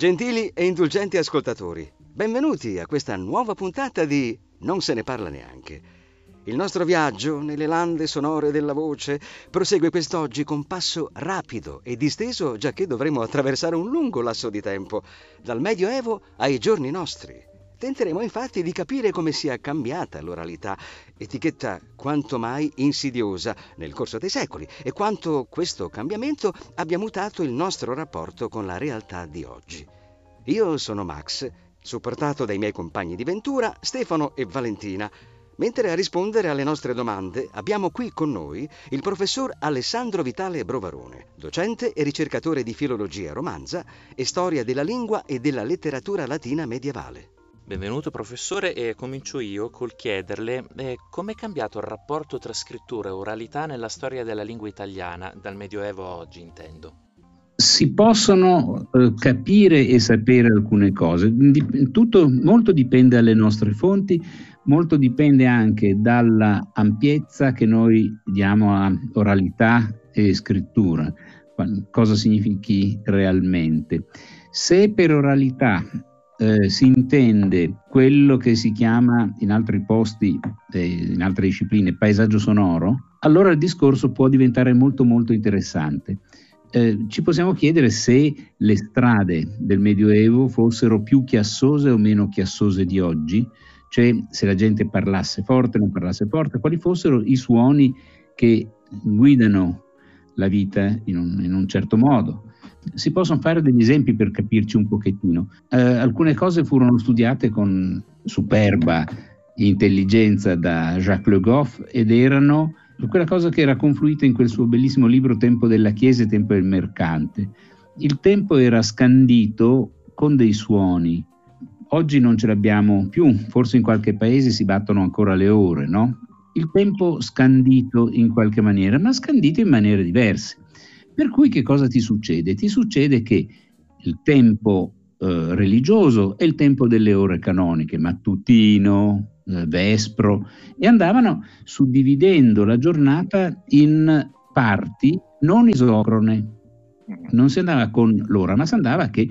Gentili e indulgenti ascoltatori, benvenuti a questa nuova puntata di Non se ne parla neanche. Il nostro viaggio nelle lande sonore della voce prosegue quest'oggi con passo rapido e disteso, giacché dovremo attraversare un lungo lasso di tempo, dal Medioevo ai giorni nostri. Tenteremo infatti di capire come sia cambiata l'oralità, etichetta quanto mai insidiosa nel corso dei secoli, e quanto questo cambiamento abbia mutato il nostro rapporto con la realtà di oggi. Io sono Max, supportato dai miei compagni di ventura, Stefano e Valentina, mentre a rispondere alle nostre domande abbiamo qui con noi il professor Alessandro Vitale Brovarone, docente e ricercatore di filologia romanza e storia della lingua e della letteratura latina medievale. Benvenuto professore e comincio io col chiederle eh, come è cambiato il rapporto tra scrittura e oralità nella storia della lingua italiana, dal Medioevo a oggi intendo. Si possono eh, capire e sapere alcune cose, tutto, molto dipende dalle nostre fonti, molto dipende anche dalla ampiezza che noi diamo a oralità e scrittura, cosa significhi realmente. Se per oralità eh, si intende quello che si chiama in altri posti, eh, in altre discipline, paesaggio sonoro, allora il discorso può diventare molto molto interessante. Eh, ci possiamo chiedere se le strade del Medioevo fossero più chiassose o meno chiassose di oggi, cioè se la gente parlasse forte o non parlasse forte, quali fossero i suoni che guidano la vita in un, in un certo modo si possono fare degli esempi per capirci un pochettino. Eh, alcune cose furono studiate con superba intelligenza da Jacques Le Goff ed erano quella cosa che era confluita in quel suo bellissimo libro Tempo della Chiesa e Tempo del Mercante. Il tempo era scandito con dei suoni. Oggi non ce l'abbiamo più, forse in qualche paese si battono ancora le ore, no? Il tempo scandito in qualche maniera, ma scandito in maniere diverse. Per cui che cosa ti succede? Ti succede che il tempo eh, religioso è il tempo delle ore canoniche, mattutino, eh, vespro, e andavano suddividendo la giornata in parti non isocrone. Non si andava con l'ora, ma si andava che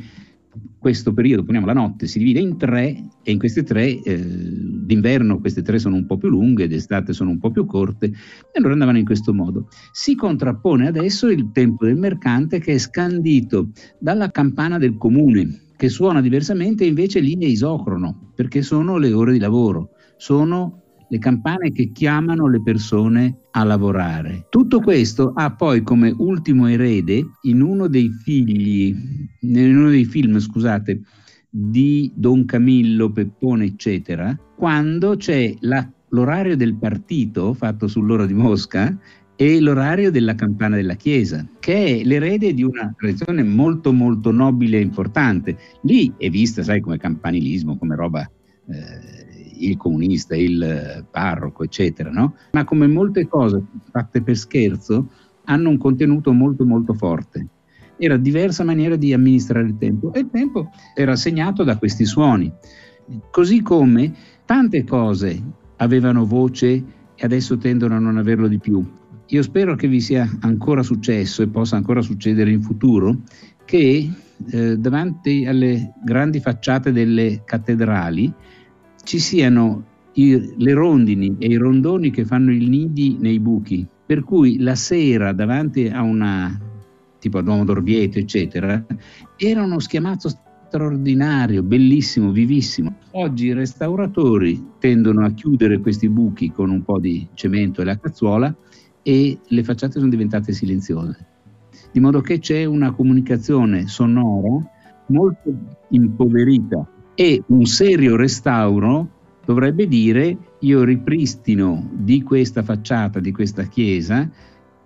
questo periodo, poniamo la notte, si divide in tre e in queste tre, eh, d'inverno queste tre sono un po' più lunghe, d'estate sono un po' più corte, e allora andavano in questo modo. Si contrappone adesso il tempo del mercante che è scandito dalla campana del comune, che suona diversamente, invece lì è isocrono, perché sono le ore di lavoro, sono le campane che chiamano le persone a lavorare. Tutto questo ha poi come ultimo erede in uno dei figli, in uno dei film, scusate, di Don Camillo, Peppone, eccetera, quando c'è la, l'orario del partito fatto sull'ora di Mosca e l'orario della campana della chiesa, che è l'erede di una tradizione molto molto nobile e importante. Lì è vista, sai, come campanilismo, come roba eh, il comunista, il parroco, eccetera, no? Ma come molte cose fatte per scherzo, hanno un contenuto molto molto forte. Era diversa maniera di amministrare il tempo e il tempo era segnato da questi suoni. Così come tante cose avevano voce e adesso tendono a non averlo di più. Io spero che vi sia ancora successo e possa ancora succedere in futuro che eh, davanti alle grandi facciate delle cattedrali ci siano i, le rondini e i rondoni che fanno i nidi nei buchi, per cui la sera davanti a una tipo a Duomo d'Orvieto, eccetera, era uno schiamazzo straordinario, bellissimo, vivissimo. Oggi i restauratori tendono a chiudere questi buchi con un po' di cemento e la cazzuola e le facciate sono diventate silenziose. Di modo che c'è una comunicazione sonora molto impoverita e un serio restauro dovrebbe dire io ripristino di questa facciata, di questa chiesa,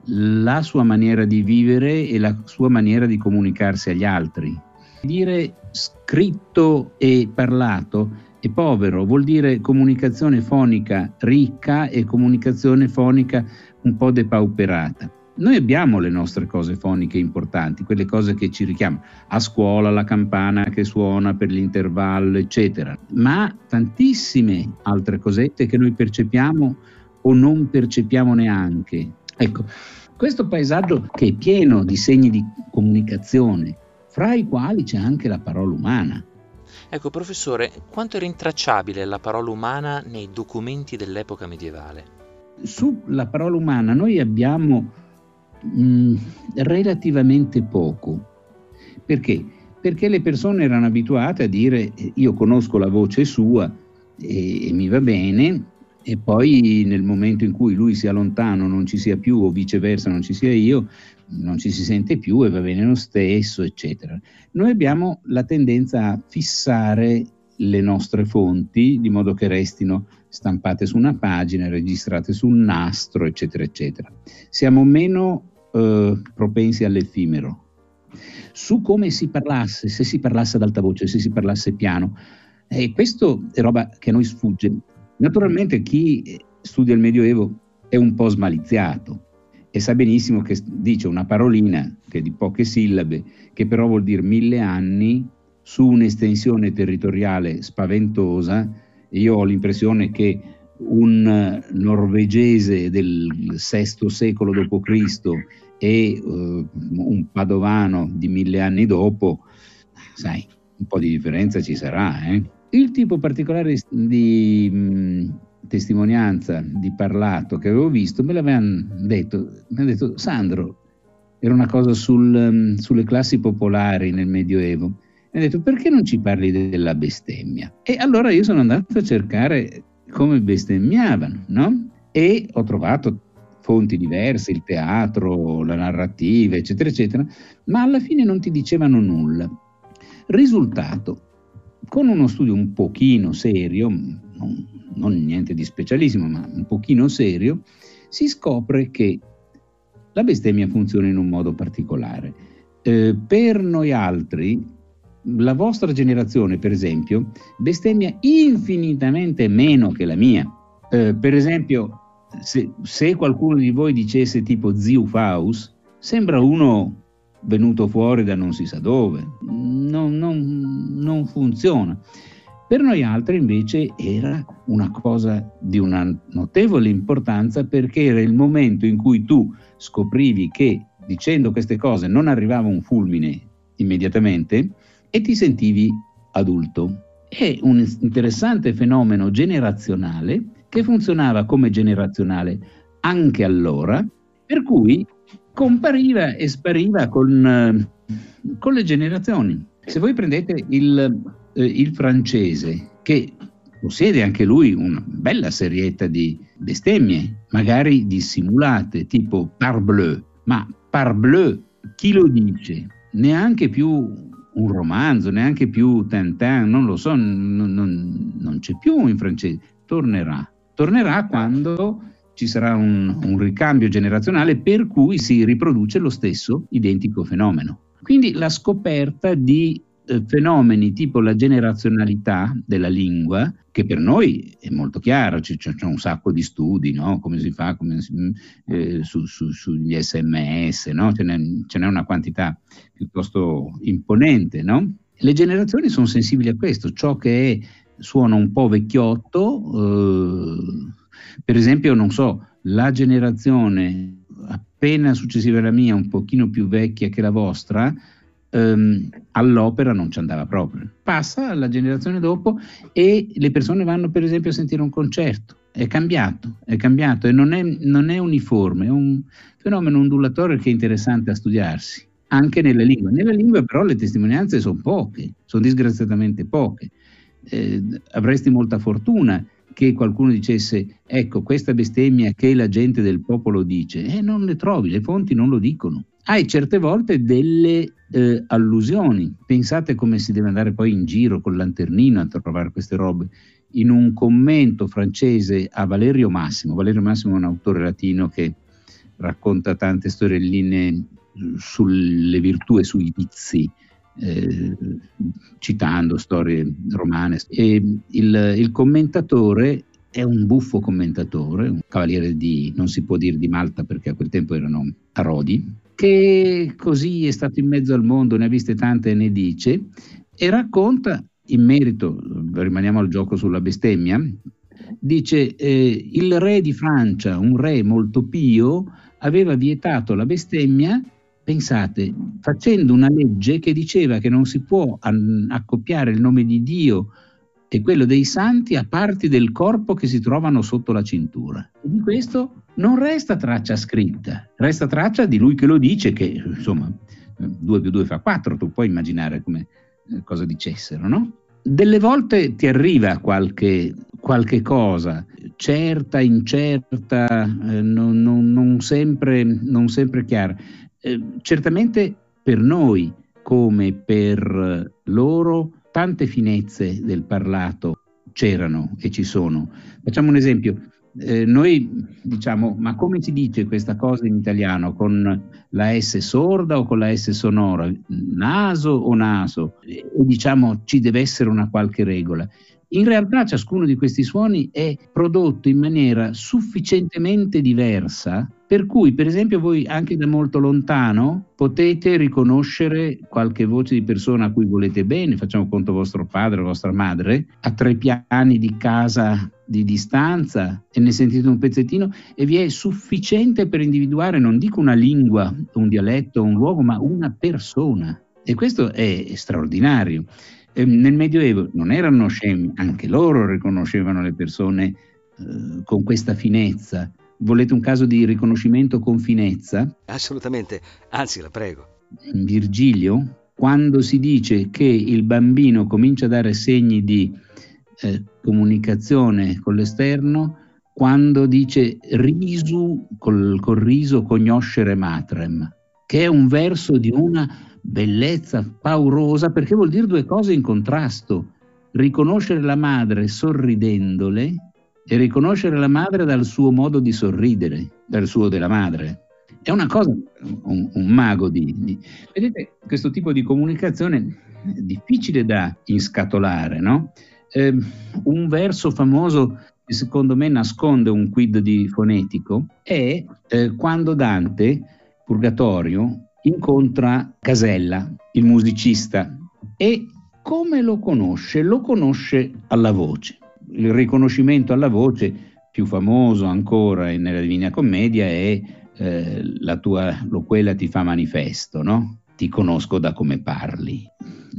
la sua maniera di vivere e la sua maniera di comunicarsi agli altri. Dire scritto e parlato è povero, vuol dire comunicazione fonica ricca e comunicazione fonica un po' depauperata. Noi abbiamo le nostre cose foniche importanti, quelle cose che ci richiamano, a scuola la campana che suona per l'intervallo, eccetera, ma tantissime altre cosette che noi percepiamo o non percepiamo neanche. Ecco, questo paesaggio che è pieno di segni di comunicazione fra i quali c'è anche la parola umana. Ecco, professore, quanto è rintracciabile la parola umana nei documenti dell'epoca medievale? Sulla parola umana noi abbiamo mm, relativamente poco. Perché? Perché le persone erano abituate a dire io conosco la voce sua e, e mi va bene, e poi nel momento in cui lui sia lontano non ci sia più o viceversa non ci sia io, non ci si sente più e va bene lo stesso, eccetera. Noi abbiamo la tendenza a fissare le nostre fonti di modo che restino stampate su una pagina, registrate su un nastro, eccetera, eccetera. Siamo meno eh, propensi all'effimero. Su come si parlasse, se si parlasse ad alta voce, se si parlasse piano, e questo è roba che a noi sfugge. Naturalmente chi studia il Medioevo è un po' smaliziato e sa benissimo che dice una parolina che è di poche sillabe, che però vuol dire mille anni su un'estensione territoriale spaventosa. Io ho l'impressione che un norvegese del VI secolo d.C. e uh, un padovano di mille anni dopo, sai, un po' di differenza ci sarà, eh? Il tipo particolare di mh, testimonianza, di parlato che avevo visto, me l'avevano detto, mi hanno detto, Sandro, era una cosa sul, sulle classi popolari nel Medioevo, mi hanno detto, perché non ci parli della bestemmia? E allora io sono andato a cercare come bestemmiavano, no? E ho trovato fonti diverse, il teatro, la narrativa, eccetera, eccetera, ma alla fine non ti dicevano nulla. Risultato, con uno studio un pochino serio, non, non niente di specialissimo, ma un pochino serio, si scopre che la bestemmia funziona in un modo particolare. Eh, per noi altri, la vostra generazione, per esempio, bestemmia infinitamente meno che la mia. Eh, per esempio, se, se, qualcuno di voi dicesse tipo zio Faust, sembra uno venuto fuori da non si sa dove, non, non, non funziona. Per noi altri invece era una cosa di una notevole importanza perché era il momento in cui tu scoprivi che dicendo queste cose non arrivava un fulmine immediatamente e ti sentivi adulto. È un interessante fenomeno generazionale che funzionava come generazionale anche allora, per cui compariva e spariva con, eh, con le generazioni. Se voi prendete il, eh, il francese, che possiede anche lui una bella serietta di bestemmie, magari dissimulate, tipo parbleu, ma parbleu, chi lo dice? Neanche più un romanzo, neanche più Tintin, non lo so, non, non, non c'è più in francese, tornerà. Tornerà quando ci sarà un, un ricambio generazionale per cui si riproduce lo stesso identico fenomeno. Quindi la scoperta di fenomeni tipo la generazionalità della lingua, che per noi è molto chiaro, c'è, c'è un sacco di studi, no? come si fa come si, eh, su, su, sugli sms, no? ce, n'è, ce, n'è, una quantità piuttosto imponente. No? Le generazioni sono sensibili a questo, ciò che è, suona un po' vecchiotto. Eh, per esempio, non so, la generazione appena successiva alla mia, un pochino più vecchia che la vostra, ehm, all'opera non ci andava proprio. Passa alla generazione dopo e le persone vanno per esempio a sentire un concerto. È cambiato, è cambiato e non è, non è uniforme, è un fenomeno ondulatorio che è interessante a studiarsi, anche nelle lingue. Nelle lingue però le testimonianze sono poche, sono disgraziatamente poche. Eh, avresti molta fortuna che qualcuno dicesse ecco questa bestemmia che la gente del popolo dice, e eh, non le trovi, le fonti non lo dicono. Hai certe volte delle eh, allusioni, pensate come si deve andare poi in giro col lanternino a trovare queste robe. In un commento francese a Valerio Massimo, Valerio Massimo è un autore latino che racconta tante storielline sulle virtù e sui vizi eh, citando storie romane. E il, il, commentatore è un buffo commentatore, un cavaliere di, non si può dire di Malta perché a quel tempo erano a Rodi, che così è stato in mezzo al mondo, ne ha viste tante e ne dice, e racconta in merito, rimaniamo al gioco sulla bestemmia, dice eh, il re di Francia, un re molto pio, aveva vietato la bestemmia pensate, facendo una legge che diceva che non si può an- accoppiare il nome di Dio e quello dei santi a parti del corpo che si trovano sotto la cintura. E di questo non resta traccia scritta, resta traccia di lui che lo dice, che insomma 2 più 2 fa 4, tu puoi immaginare come eh, cosa dicessero, no? Delle volte ti arriva qualche, qualche cosa, certa, incerta, eh, non, non, non, sempre, non sempre chiara. Eh, certamente per noi, come per loro, tante finezze del parlato c'erano e ci sono. Facciamo un esempio. Eh, noi diciamo, ma come si dice questa cosa in italiano? Con la S sorda o con la S sonora? Naso o naso? E diciamo ci deve essere una qualche regola. In realtà ciascuno di questi suoni è prodotto in maniera sufficientemente diversa per cui, per esempio, voi anche da molto lontano potete riconoscere qualche voce di persona a cui volete bene, facciamo conto vostro padre o vostra madre, a tre piani di casa di distanza e ne sentite un pezzettino e vi è sufficiente per individuare, non dico una lingua, un dialetto, un luogo, ma una persona. E questo è straordinario. E nel Medioevo non erano scemi, anche loro riconoscevano le persone eh, con questa finezza Volete un caso di riconoscimento con finezza? Assolutamente, anzi la prego. In Virgilio, quando si dice che il bambino comincia a dare segni di eh, comunicazione con l'esterno, quando dice risu, col, col riso cognoscere matrem, che è un verso di una bellezza paurosa perché vuol dire due cose in contrasto. Riconoscere la madre sorridendole e riconoscere la madre dal suo modo di sorridere, dal suo della madre. È una cosa, un, un mago di, di, Vedete, questo tipo di comunicazione è difficile da inscatolare, no? Eh, un verso famoso che secondo me nasconde un quid di fonetico è eh, quando Dante, Purgatorio, incontra Casella, il musicista, e come lo conosce? Lo conosce alla voce il riconoscimento alla voce più famoso ancora nella Divina Commedia è eh, la tua loquela ti fa manifesto, no? Ti conosco da come parli.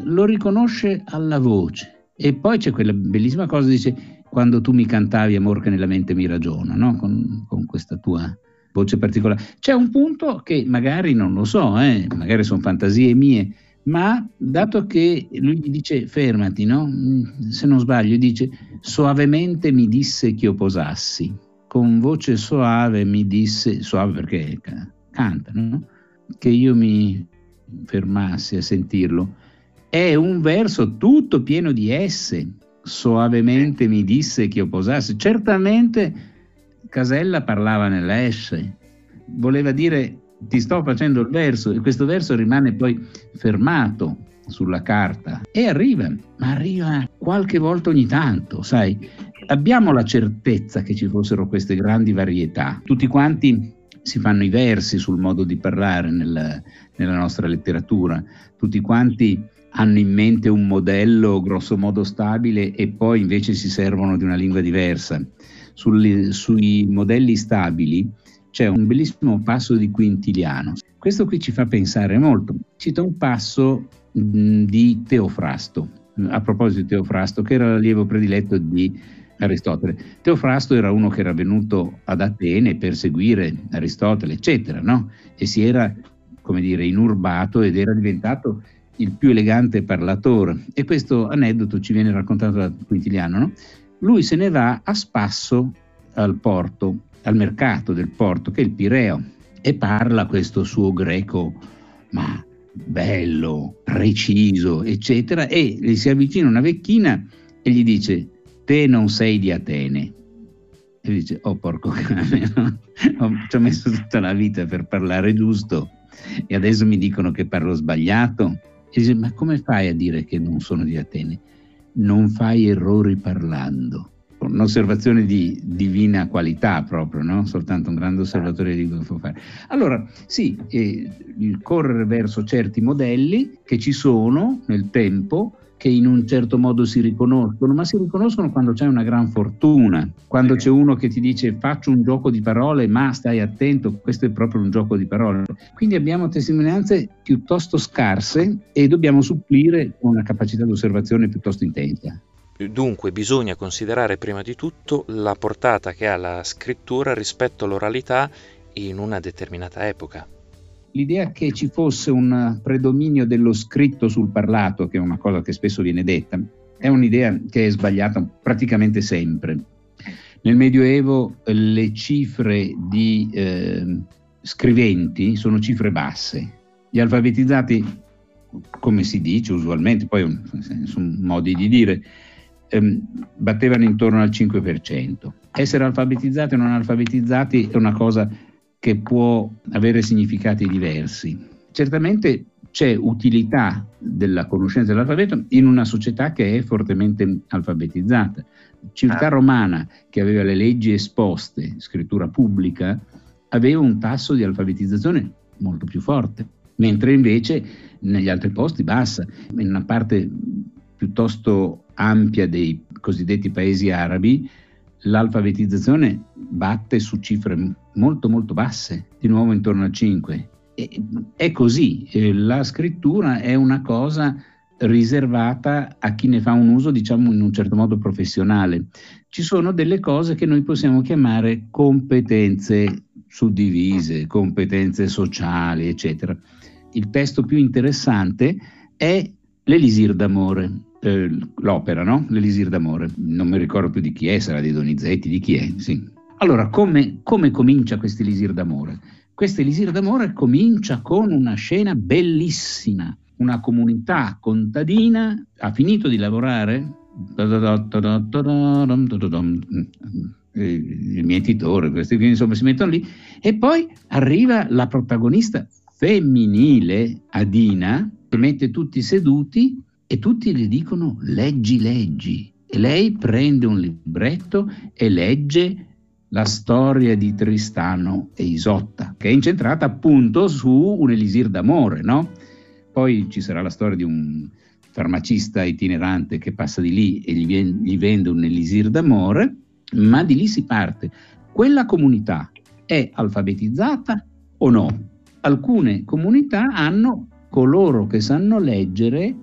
Lo riconosce alla voce. E poi c'è quella bellissima cosa, dice, quando tu mi cantavi amor che nella mente mi ragiona, no? Con, con questa tua voce particolare. C'è un punto che magari non lo so, eh? magari sono fantasie mie, ma dato che lui gli dice fermati, no? Mm, se non sbaglio, dice soavemente mi disse che io posassi, con voce soave mi disse, soave perché canta, no? che io mi fermassi a sentirlo. È un verso tutto pieno di esse, soavemente mi disse che io posassi. Certamente Casella parlava nella S, voleva dire ti sto facendo il verso e questo verso rimane poi fermato sulla carta e arriva, ma arriva qualche volta ogni tanto, sai. Abbiamo la certezza che ci fossero queste grandi varietà. Tutti quanti si fanno i versi sul modo di parlare nel, nella nostra letteratura, tutti quanti hanno in mente un modello grosso modo stabile e poi invece si servono di una lingua diversa. Sulli, sui modelli stabili c'è un bellissimo passo di Quintiliano. Questo qui ci fa pensare molto. Cita un passo mh, di Teofrasto, a proposito di Teofrasto, che era l'allievo prediletto di Aristotele. Teofrasto era uno che era venuto ad Atene per seguire Aristotele, eccetera, no? E si era, come dire, inurbato ed era diventato il più elegante parlatore. E questo aneddoto ci viene raccontato da Quintiliano, no? Lui se ne va a spasso al porto al mercato del porto, che è il Pireo, e parla questo suo greco, ma bello, preciso, eccetera, e gli si avvicina una vecchina e gli dice, te non sei di Atene. E dice, oh porco cane, ci ho messo tutta la vita per parlare giusto e adesso mi dicono che parlo sbagliato. E dice, ma come fai a dire che non sono di Atene? Non fai errori parlando un'osservazione di divina qualità proprio, no? soltanto un grande osservatore di che può fare. Allora, sì, eh, correre verso certi modelli che ci sono nel tempo, che in un certo modo si riconoscono, ma si riconoscono quando c'è una gran fortuna, quando c'è uno che ti dice faccio un gioco di parole, ma stai attento, questo è proprio un gioco di parole. Quindi abbiamo testimonianze piuttosto scarse e dobbiamo supplire con una capacità di osservazione piuttosto intensa. Dunque bisogna considerare prima di tutto la portata che ha la scrittura rispetto all'oralità in una determinata epoca l'idea che ci fosse un predominio dello scritto sul parlato, che è una cosa che spesso viene detta, è un'idea che è sbagliata praticamente sempre. Nel Medioevo le cifre di eh, scriventi sono cifre basse. Gli alfabetizzati, come si dice usualmente, poi sono modi di dire, ehm, battevano intorno al 5%. Essere alfabetizzati o non alfabetizzati è una cosa che può avere significati diversi. Certamente c'è utilità della conoscenza dell'alfabeto in una società che è fortemente alfabetizzata. Civiltà ah. romana, che aveva le leggi esposte, scrittura pubblica, aveva un tasso di alfabetizzazione molto più forte, mentre invece negli altri posti bassa. In una parte piuttosto ampia dei cosiddetti paesi arabi, l'alfabetizzazione batte su cifre molto molto basse, di nuovo intorno a 5. E, è così, la scrittura è una cosa riservata a chi ne fa un uso, diciamo, in un certo modo professionale. Ci sono delle cose che noi possiamo chiamare competenze suddivise, competenze sociali, eccetera. Il testo più interessante è l'Elisir d'amore, eh, l'opera, no? L'Elisir d'amore. Non mi ricordo più di chi è, sarà di Donizetti, di chi è, sì. Allora, come, come comincia questo Elisir d'amore? Questo Elisir d'amore comincia con una scena bellissima. Una comunità contadina ha finito di lavorare. Il mietitore, questi insomma si mettono lì. E poi arriva la protagonista femminile, Adina, che mette tutti seduti e tutti le dicono leggi, leggi. E lei prende un libretto e legge la storia di Tristano e Isotta, che è incentrata appunto su un elisir d'amore, no? Poi ci sarà la storia di un farmacista itinerante che passa di lì e gli, vien- gli vende un elisir d'amore, ma di lì si parte. Quella comunità è alfabetizzata o no? Alcune comunità hanno coloro che sanno leggere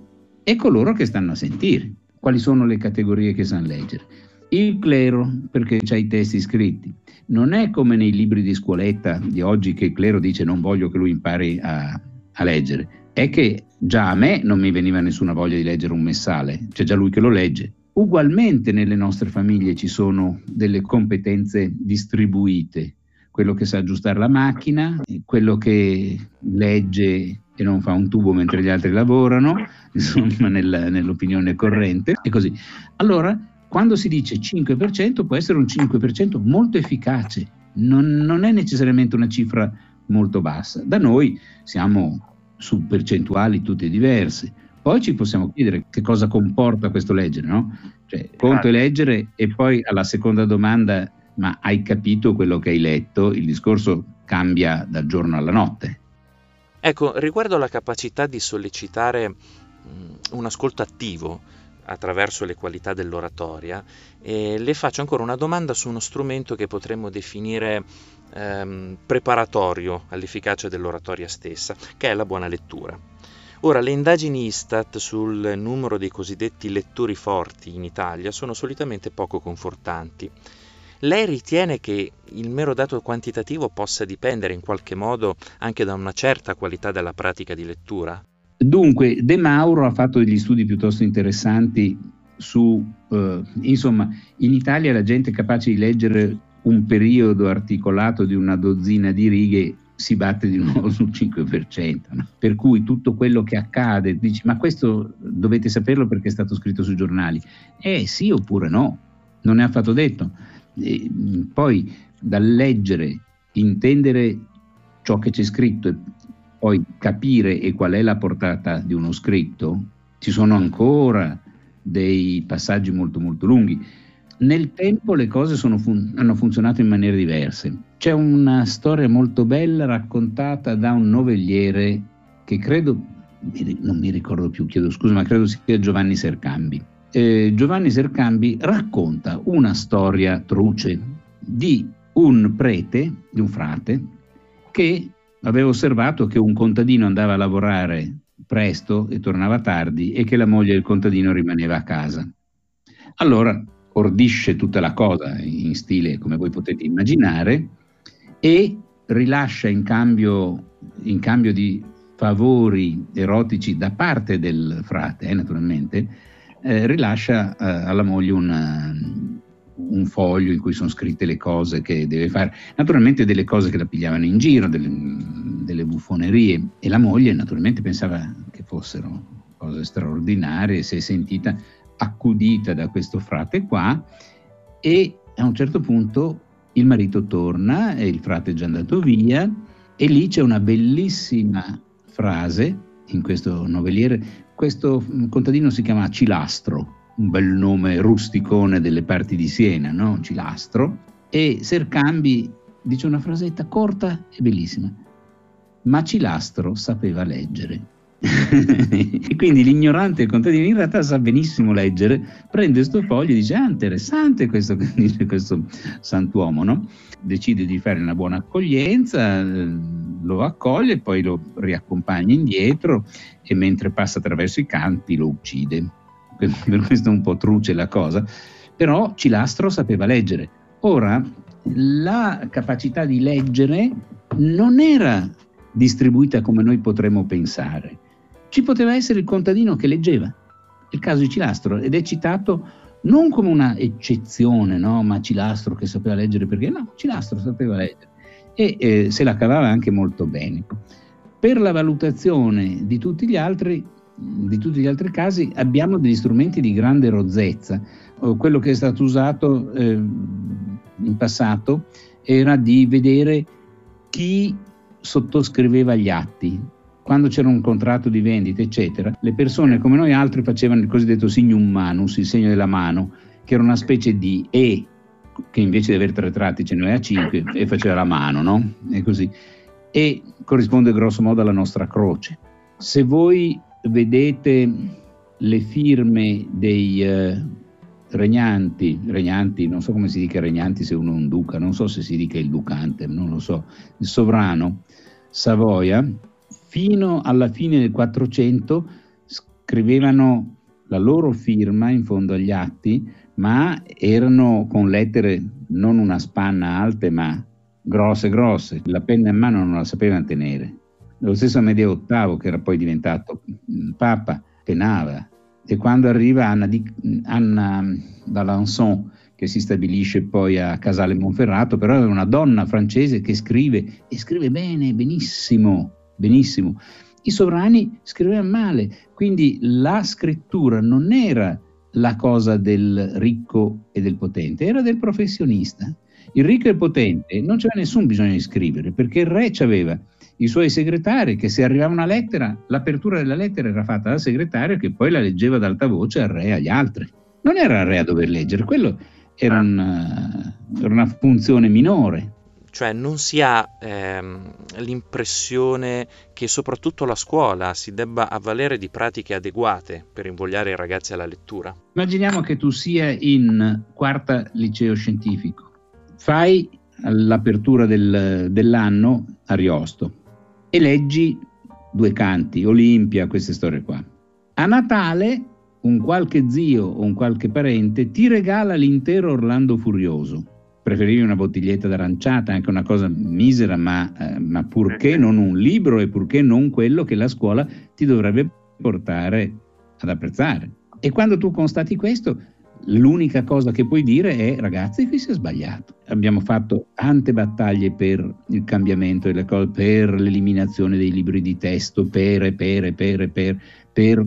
e coloro che stanno a sentire. Quali sono le categorie che sanno leggere? Il clero, perché c'ha i testi scritti. Non è come nei libri di scuoletta di oggi che il clero dice non voglio che lui impari a, a leggere. È che già a me non mi veniva nessuna voglia di leggere un messale, c'è già lui che lo legge. Ugualmente nelle nostre famiglie ci sono delle competenze distribuite, quello che sa aggiustare la macchina, quello che legge e non fa un tubo mentre gli altri lavorano, insomma nel, nell'opinione corrente e così. Allora quando si dice 5% può essere un 5% molto efficace, non, non è necessariamente una cifra molto bassa. Da noi siamo su percentuali tutte diverse. Poi ci possiamo chiedere che cosa comporta questo leggere, no? Cioè, conto e leggere e poi alla seconda domanda, ma hai capito quello che hai letto? Il discorso cambia dal giorno alla notte. Ecco, riguardo alla capacità di sollecitare mh, un ascolto attivo, attraverso le qualità dell'oratoria e le faccio ancora una domanda su uno strumento che potremmo definire ehm, preparatorio all'efficacia dell'oratoria stessa, che è la buona lettura. Ora, le indagini Istat sul numero dei cosiddetti lettori forti in Italia sono solitamente poco confortanti. Lei ritiene che il mero dato quantitativo possa dipendere in qualche modo anche da una certa qualità della pratica di lettura? Dunque, De Mauro ha fatto degli studi piuttosto interessanti su, eh, insomma, in Italia la gente capace di leggere un periodo articolato di una dozzina di righe si batte di nuovo sul 5%. No? Per cui tutto quello che accade, dici, ma questo dovete saperlo perché è stato scritto sui giornali. Eh sì oppure no, non è affatto detto. E, poi dal leggere, intendere ciò che c'è scritto e poi capire e qual è la portata di uno scritto, ci sono ancora dei passaggi molto molto lunghi. Nel tempo le cose fun- hanno funzionato in maniere diverse. C'è una storia molto bella raccontata da un novelliere che credo non mi ricordo più, chiedo scusa, ma credo sia Giovanni Sercambi. Eh, Giovanni Sercambi racconta una storia truce di un prete, di un frate, che aveva osservato che un contadino andava a lavorare presto e tornava tardi e che la moglie del contadino rimaneva a casa. Allora ordisce tutta la cosa in stile come voi potete immaginare e rilascia in cambio, in cambio di favori erotici da parte del frate, eh, naturalmente, eh, rilascia eh, alla moglie una, un foglio in cui sono scritte le cose che deve fare, naturalmente delle cose che la pigliavano in giro, delle, delle buffonerie e la moglie naturalmente pensava che fossero cose straordinarie, si è sentita accudita da questo frate qua. E a un certo punto il marito torna e il frate è già andato via. E lì c'è una bellissima frase in questo noveliere, questo contadino si chiama Cilastro, un bel nome rusticone delle parti di Siena, no? Cilastro, e Sercambi dice una frasetta corta e bellissima, ma Cilastro sapeva leggere. e quindi l'ignorante contadino in realtà sa benissimo leggere, prende questo foglio e dice ah interessante questo, dice questo santuomo, no? decide di fare una buona accoglienza, lo accoglie, poi lo riaccompagna indietro e mentre passa attraverso i campi lo uccide. Per questo è un po' truce la cosa, però Cilastro sapeva leggere. Ora, la capacità di leggere non era distribuita come noi potremmo pensare ci poteva essere il contadino che leggeva, il caso di Cilastro, ed è citato non come una eccezione, no? ma Cilastro che sapeva leggere perché no, Cilastro sapeva leggere e eh, se la cavava anche molto bene. Per la valutazione di tutti gli altri, di tutti gli altri casi abbiamo degli strumenti di grande rozzezza. Quello che è stato usato eh, in passato era di vedere chi sottoscriveva gli atti, quando c'era un contratto di vendita, eccetera, le persone come noi altri facevano il cosiddetto signum manus, il segno della mano, che era una specie di E, che invece di avere tre tratti ce ne aveva cinque, e faceva la mano, no? E così. E corrisponde grosso modo alla nostra croce. Se voi vedete le firme dei eh, regnanti, regnanti, non so come si dica regnanti se uno è un duca, non so se si dica il ducante, non lo so, il sovrano, Savoia, fino alla fine del 400 scrivevano la loro firma in fondo agli atti, ma erano con lettere non una spanna alte, ma grosse, grosse. La penna in mano non la sapevano tenere. Lo stesso Amedeo VIII, che era poi diventato Papa, penava. E quando arriva Anna, di, Anna d'Alençon, che si stabilisce poi a Casale Monferrato, però è una donna francese che scrive, e scrive bene, benissimo, benissimo. I sovrani scrivevano male, quindi la scrittura non era la cosa del ricco e del potente, era del professionista. Il ricco e il potente non c'era nessun bisogno di scrivere, perché il re aveva i suoi segretari che se arrivava una lettera, l'apertura della lettera era fatta dal segretario che poi la leggeva ad alta voce al re e agli altri. Non era il re a dover leggere, quello era una, era una funzione minore cioè non si ha ehm, l'impressione che soprattutto la scuola si debba avvalere di pratiche adeguate per invogliare i ragazzi alla lettura. Immaginiamo che tu sia in quarta liceo scientifico, fai l'apertura del, dell'anno a Riosto e leggi due canti, Olimpia, queste storie qua. A Natale un qualche zio o un qualche parente ti regala l'intero Orlando Furioso preferivi una bottiglietta d'aranciata, anche una cosa misera, ma, eh, ma purché non un libro e purché non quello che la scuola ti dovrebbe portare ad apprezzare. E quando tu constati questo, l'unica cosa che puoi dire è ragazzi qui si è sbagliato. Abbiamo fatto tante battaglie per il cambiamento delle cose, per l'eliminazione dei libri di testo, per, per, per, per, per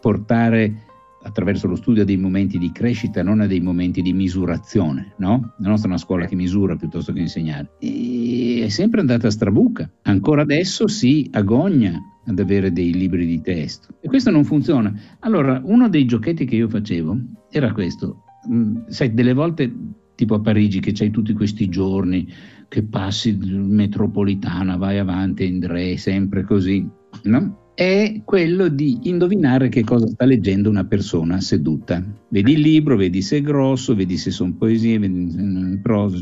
portare attraverso lo studio dei momenti di crescita, non dei momenti di misurazione, no? La nostra è una scuola che misura piuttosto che insegnare. E è sempre andata a strabuca. Ancora adesso si agogna ad avere dei libri di testo. E questo non funziona. Allora, uno dei giochetti che io facevo era questo. Mm, sai, delle volte, tipo a Parigi, che c'hai tutti questi giorni che passi metropolitana, vai avanti, Indre, sempre così no? è quello di indovinare che cosa sta leggendo una persona seduta. Vedi il libro, vedi se è grosso, vedi se sono poesie, vedi prosa,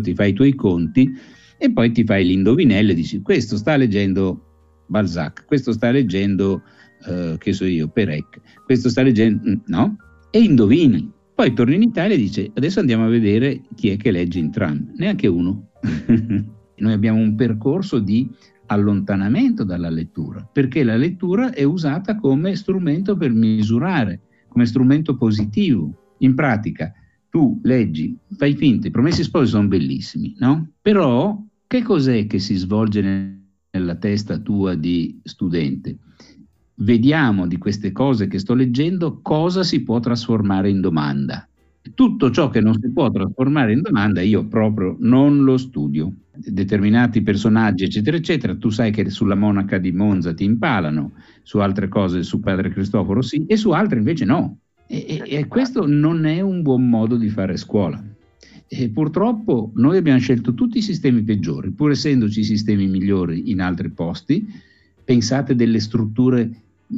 ti fai i tuoi conti e poi ti fai l'indovinello e dici questo sta leggendo Balzac, questo sta leggendo, uh, che so io, Perec, questo sta leggendo, no? E indovini. Poi torni in Italia e dici adesso andiamo a vedere chi è che legge in tram. Neanche uno. Noi abbiamo un percorso di allontanamento dalla lettura, perché la lettura è usata come strumento per misurare, come strumento positivo. In pratica, tu leggi, fai finta, i promessi sposi sono bellissimi, no? Però che cos'è che si svolge nella testa tua di studente? Vediamo di queste cose che sto leggendo cosa si può trasformare in domanda. Tutto ciò che non si può trasformare in domanda io proprio non lo studio determinati personaggi, eccetera, eccetera, tu sai che sulla monaca di Monza ti impalano, su altre cose su padre Cristoforo sì, e su altre invece no. E, e, e questo non è un buon modo di fare scuola. E purtroppo noi abbiamo scelto tutti i sistemi peggiori, pur essendoci sistemi migliori in altri posti. Pensate delle strutture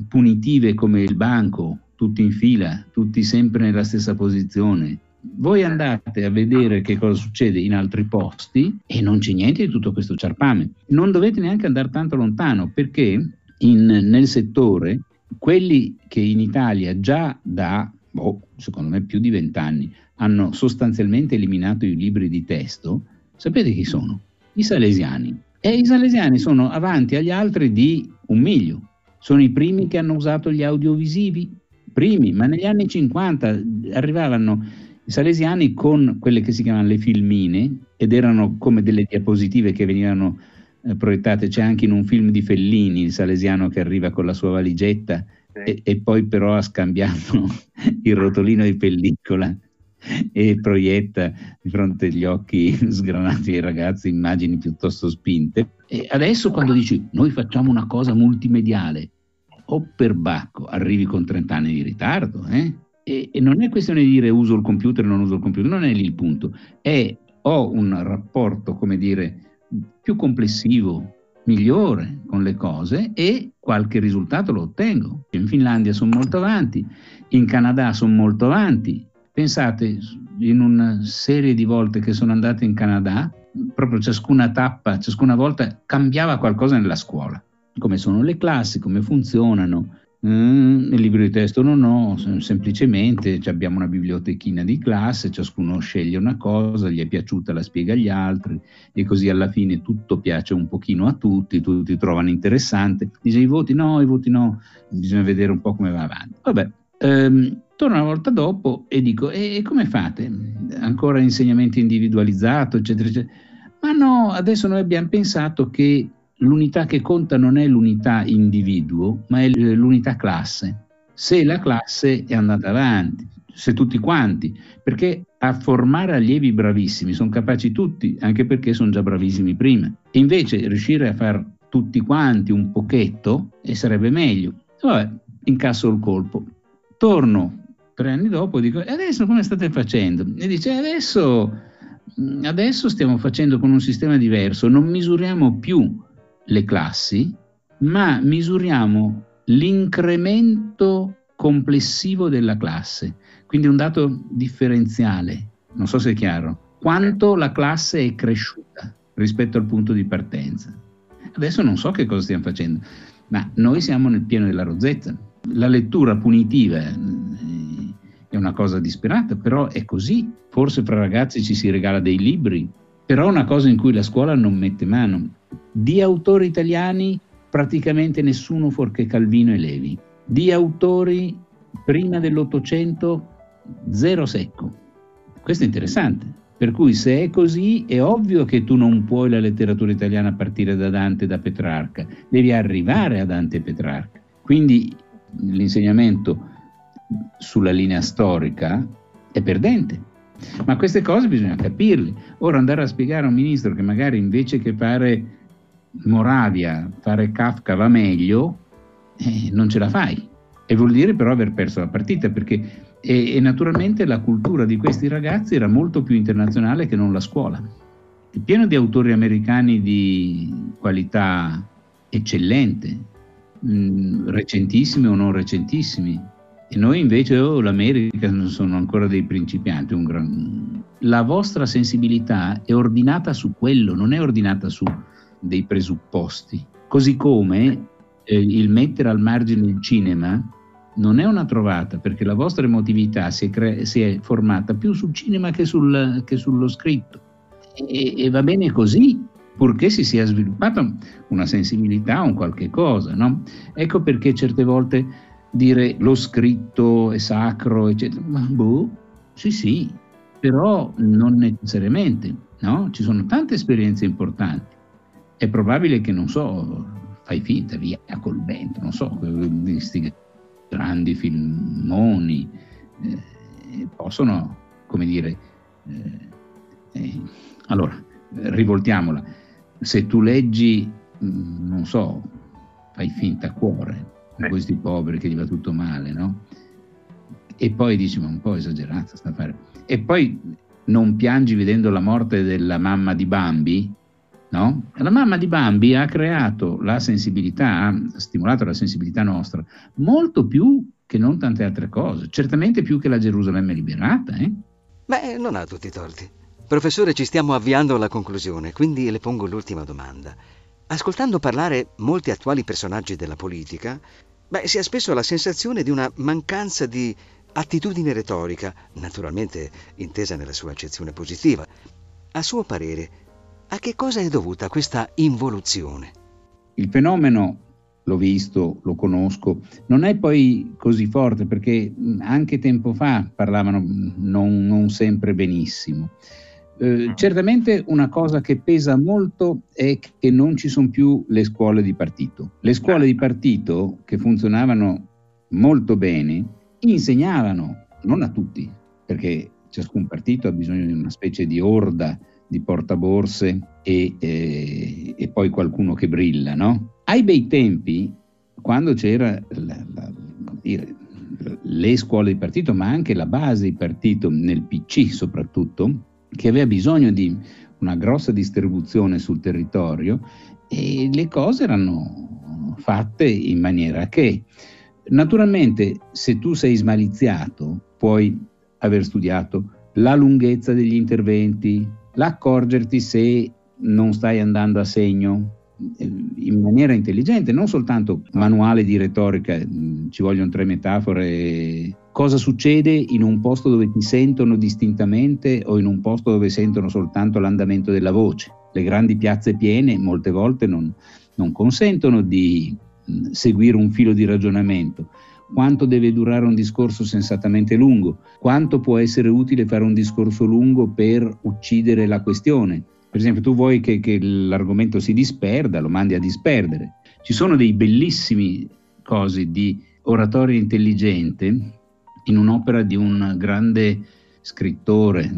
punitive come il banco, tutti in fila, tutti sempre nella stessa posizione, voi andate a vedere che cosa succede in altri posti e non c'è niente di tutto questo ciarpame. Non dovete neanche andare tanto lontano perché in, nel settore quelli che in Italia già da, oh, secondo me, più di vent'anni hanno sostanzialmente eliminato i libri di testo, sapete chi sono? I salesiani. E i salesiani sono avanti agli altri di un miglio. Sono i primi che hanno usato gli audiovisivi, primi, ma negli anni 50 arrivavano i salesiani con quelle che si chiamano le filmine ed erano come delle diapositive che venivano eh, proiettate, c'è anche in un film di Fellini il salesiano che arriva con la sua valigetta e, e, poi però ha scambiato il rotolino di pellicola e proietta di fronte agli occhi sgranati ai ragazzi immagini piuttosto spinte. E adesso quando dici noi facciamo una cosa multimediale, o per bacco, arrivi con 30 anni di ritardo, eh? E, e, non è questione di dire uso il computer o non uso il computer, non è lì il punto, è ho un rapporto, come dire, più complessivo, migliore con le cose e qualche risultato lo ottengo. In Finlandia sono molto avanti, in Canada sono molto avanti. Pensate, in una serie di volte che sono andato in Canada, proprio ciascuna tappa, ciascuna volta cambiava qualcosa nella scuola, come sono le classi, come funzionano, Mm, nel libro di testo non ho, semplicemente abbiamo una bibliotechina di classe, ciascuno sceglie una cosa, gli è piaciuta, la spiega agli altri e così alla fine tutto piace un pochino a tutti, tutti trovano interessante. Dice i voti no, i voti no, bisogna vedere un po' come va avanti. Vabbè, ehm, torno una volta dopo e dico, e come fate? Ancora insegnamento individualizzato, eccetera, eccetera. Ma no, adesso noi abbiamo pensato che l'unità che conta non è l'unità individuo, ma è l'unità classe. Se la classe è andata avanti, se tutti quanti, perché a formare allievi bravissimi sono capaci tutti, anche perché sono già bravissimi prima. E invece riuscire a fare tutti quanti un pochetto e sarebbe meglio. Vabbè, incasso il colpo. Torno tre anni dopo e dico, e adesso come state facendo? E dice, adesso, adesso stiamo facendo con un sistema diverso, non misuriamo più le classi, ma misuriamo l'incremento complessivo della classe, quindi un dato differenziale, non so se è chiaro, quanto la classe è cresciuta rispetto al punto di partenza. Adesso non so che cosa stiamo facendo, ma noi siamo nel pieno della rozzezza. La lettura punitiva eh, è una cosa disperata, però è così. Forse fra ragazzi ci si regala dei libri, però è una cosa in cui la scuola non mette mano. Di autori italiani praticamente nessuno fuorché Calvino e Levi. Di autori prima dell'Ottocento zero secco. Questo è interessante. Per cui se è così è ovvio che tu non puoi la letteratura italiana partire da Dante e da Petrarca, devi arrivare a Dante e Petrarca. Quindi l'insegnamento sulla linea storica è perdente. Ma queste cose bisogna capirle. Ora andare a spiegare a un ministro che magari invece che fare Moravia, fare Kafka va meglio, eh, non ce la fai. E vuol dire però aver perso la partita, perché e, e naturalmente la cultura di questi ragazzi era molto più internazionale che non la scuola. È pieno di autori americani di qualità eccellente, mh, mm, recentissimi o non recentissimi. E noi invece, oh, l'America sono ancora dei principianti. Gran... La vostra sensibilità è ordinata su quello, non è ordinata su dei presupposti. Così come eh, il mettere al margine il cinema non è una trovata, perché la vostra emotività si è, cre- si è formata più sul cinema che, sul, che sullo scritto. E, e, va bene così, purché si sia sviluppata una sensibilità, un qualche cosa. No? Ecco perché certe volte dire lo scritto è sacro, eccetera, ma boh, sì sì, però non necessariamente, no? Ci sono tante esperienze importanti. È probabile che, non so, fai finta, via col vento, non so, questi grandi filmoni eh, possono, come dire, eh, eh, allora, rivoltiamola, se tu leggi, mm, non so, fai finta cuore, con questi poveri che gli va tutto male, no? E poi dici, ma un po' esagerato sta fare. E poi non piangi vedendo la morte della mamma di Bambi, no? La mamma di Bambi ha creato la sensibilità, ha stimolato la sensibilità nostra, molto più che non tante altre cose, certamente più che la Gerusalemme liberata, eh? Beh, non ha tutti i torti. Professore, ci stiamo avviando alla conclusione, quindi le pongo l'ultima domanda. Ascoltando parlare molti attuali personaggi della politica, beh, si ha spesso la sensazione di una mancanza di attitudine retorica, naturalmente intesa nella sua accezione positiva. A suo parere, a che cosa è dovuta questa involuzione? Il fenomeno, l'ho visto, lo conosco, non è poi così forte perché anche tempo fa parlavano non, non sempre benissimo. Eh, certamente una cosa che pesa molto è che non ci sono più le scuole di partito. Le scuole di partito che funzionavano molto bene insegnavano, non a tutti, perché ciascun partito ha bisogno di una specie di orda di portaborse e, eh, e poi qualcuno che brilla, no? Ai bei tempi, quando c'era la, la, dire, le scuole di partito, ma anche la base di partito nel PC soprattutto, che aveva bisogno di una grossa distribuzione sul territorio e le cose erano fatte in maniera che naturalmente se tu sei smaliziato puoi aver studiato la lunghezza degli interventi, l'accorgerti se non stai andando a segno eh, in maniera intelligente, non soltanto manuale di retorica, mm, ci vogliono tre metafore cosa succede in un posto dove ti sentono distintamente o in un posto dove sentono soltanto l'andamento della voce. Le grandi piazze piene molte volte non, non consentono di mh, seguire un filo di ragionamento. Quanto deve durare un discorso sensatamente lungo? Quanto può essere utile fare un discorso lungo per uccidere la questione? Per esempio, tu vuoi che, che l'argomento si disperda, lo mandi a disperdere. Ci sono dei bellissimi cosi di oratoria intelligente in un'opera di un grande scrittore,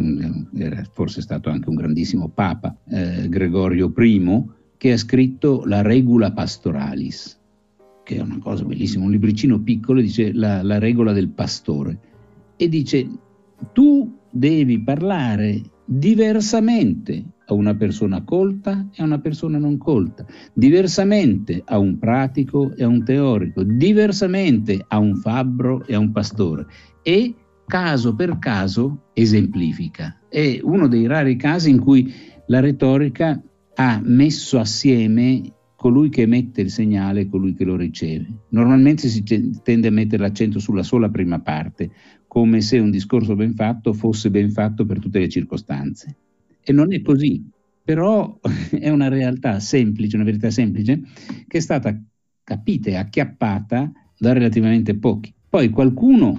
era forse stato anche un grandissimo papa, eh, Gregorio I, che ha scritto la Regula Pastoralis, che è una cosa bellissima, un libricino piccolo, dice la, la regola del pastore, e dice tu devi parlare diversamente a una persona colta e a una persona non colta, diversamente a un pratico e a un teorico, diversamente a un fabbro e a un pastore e caso per caso esemplifica. È uno dei rari casi in cui la retorica ha messo assieme colui che emette il segnale e colui che lo riceve. Normalmente si tende a mettere l'accento sulla sola prima parte, come se un discorso ben fatto fosse ben fatto per tutte le circostanze. E non è così, però è una realtà semplice, una verità semplice, che è stata capita e acchiappata da relativamente pochi. Poi qualcuno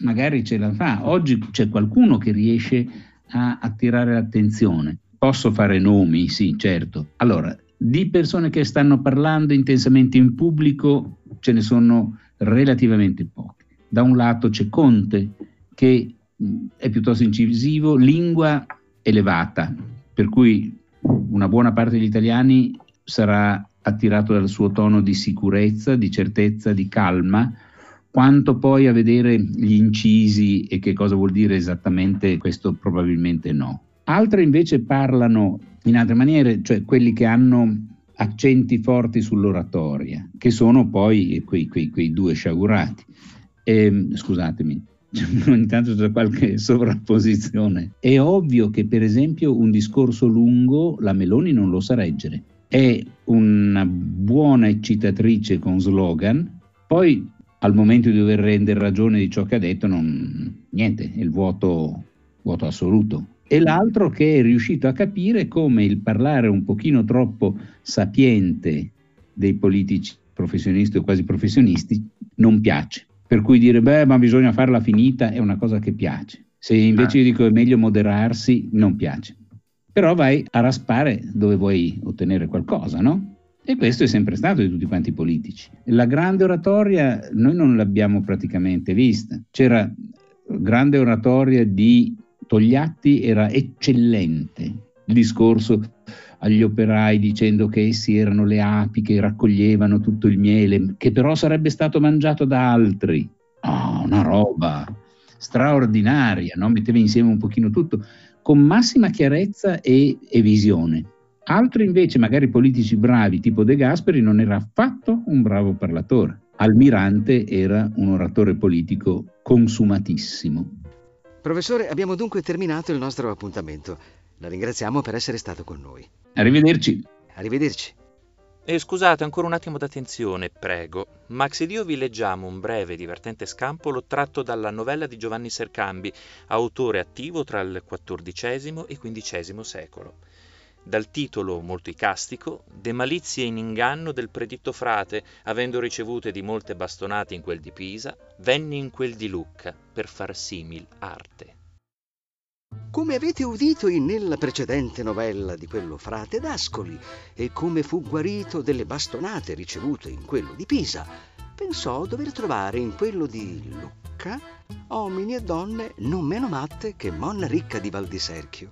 magari ce la fa, oggi c'è qualcuno che riesce a attirare l'attenzione. Posso fare nomi? Sì, certo. Allora, di persone che stanno parlando intensamente in pubblico ce ne sono relativamente poche. Da un lato c'è Conte che è piuttosto incisivo, lingua elevata, per cui una buona parte degli italiani sarà attirato dal suo tono di sicurezza, di certezza, di calma, quanto poi a vedere gli incisi e che cosa vuol dire esattamente questo probabilmente no. Altre invece parlano in altre maniere, cioè quelli che hanno accenti forti sull'oratoria, che sono poi quei, quei, quei due sciagurati. E, ehm, scusatemi, ogni tanto c'è qualche sovrapposizione. È ovvio che, per esempio, un discorso lungo la Meloni non lo sa reggere. È una buona eccitatrice con slogan, poi al momento di dover rendere ragione di ciò che ha detto, non, niente, è il vuoto, vuoto assoluto. E l'altro che è riuscito a capire come il parlare un pochino troppo sapiente dei politici professionisti o quasi professionisti non piace. Per cui dire, beh, ma bisogna farla finita è una cosa che piace. Se invece io dico è meglio moderarsi, non piace. Però vai a raspare dove vuoi ottenere qualcosa, no? E questo è sempre stato di tutti quanti i politici. La grande oratoria noi non l'abbiamo praticamente vista. C'era grande oratoria di Togliatti, era eccellente. Il discorso agli operai dicendo che essi erano le api che raccoglievano tutto il miele, che però sarebbe stato mangiato da altri. Oh, una roba straordinaria, no? metteva insieme un pochino tutto, con massima chiarezza e, e visione. Altri invece, magari politici bravi, tipo De Gasperi, non era affatto un bravo parlatore. Almirante era un oratore politico consumatissimo. Professore, abbiamo dunque terminato il nostro appuntamento. La ringraziamo per essere stato con noi. Arrivederci. Arrivederci. E scusate ancora un attimo d'attenzione, prego. Max ed io vi leggiamo un breve e divertente scampolo tratto dalla novella di Giovanni Sercambi, autore attivo tra il XIV e XV secolo dal titolo molto icastico De malizie in inganno del preditto frate, avendo ricevute di molte bastonate in quel di Pisa, venni in quel di Lucca per far simil arte. Come avete udito nella precedente novella di quello frate d'Ascoli e come fu guarito delle bastonate ricevute in quello di Pisa, pensò dover trovare in quello di Lucca uomini e donne non meno matte che Monna Ricca di Val di Serchio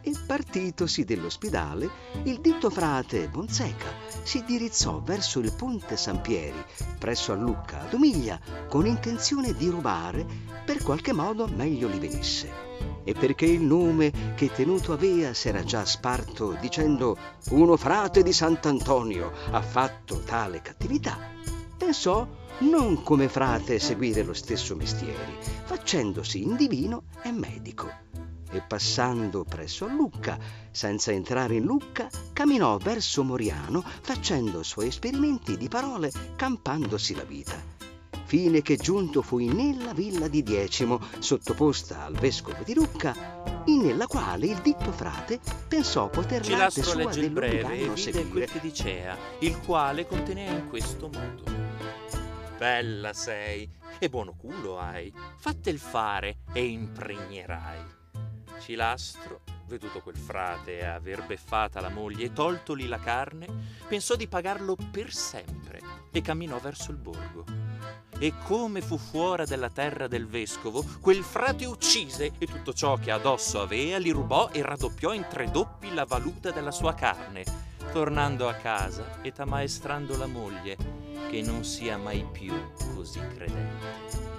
e partitosi dell'ospedale, il ditto frate Bonseca si dirizzò verso il ponte San Pieri, presso a Lucca, ad Omiglia, con intenzione di rubare per qualche modo meglio li venisse. E perché il nome che tenuto avea s'era già sparto dicendo uno frate di Sant'Antonio ha fatto tale cattività, pensò non come frate seguire lo stesso mestiere, facendosi in divino e medico e passando presso a Lucca, senza entrare in Lucca, camminò verso Moriano facendo suoi esperimenti di parole, campandosi la vita. Fine che giunto fui nella villa di Diecimo, sottoposta al vescovo di Lucca, in nella quale il ditto frate pensò poter l'arte sua il breve e vide quel che dicea, il quale contenea in questo modo. Bella sei, e buono culo hai, fatte il fare e impregnerai. Cilastro, veduto quel frate aver beffata la moglie e toltoli la carne, pensò di pagarlo per sempre e camminò verso il borgo. E come fu fuori della terra del vescovo, quel frate uccise e tutto ciò che addosso avea li rubò e raddoppiò in tre doppi la valuta della sua carne, tornando a casa e t'ammaestrando la moglie, che non sia mai più così credente.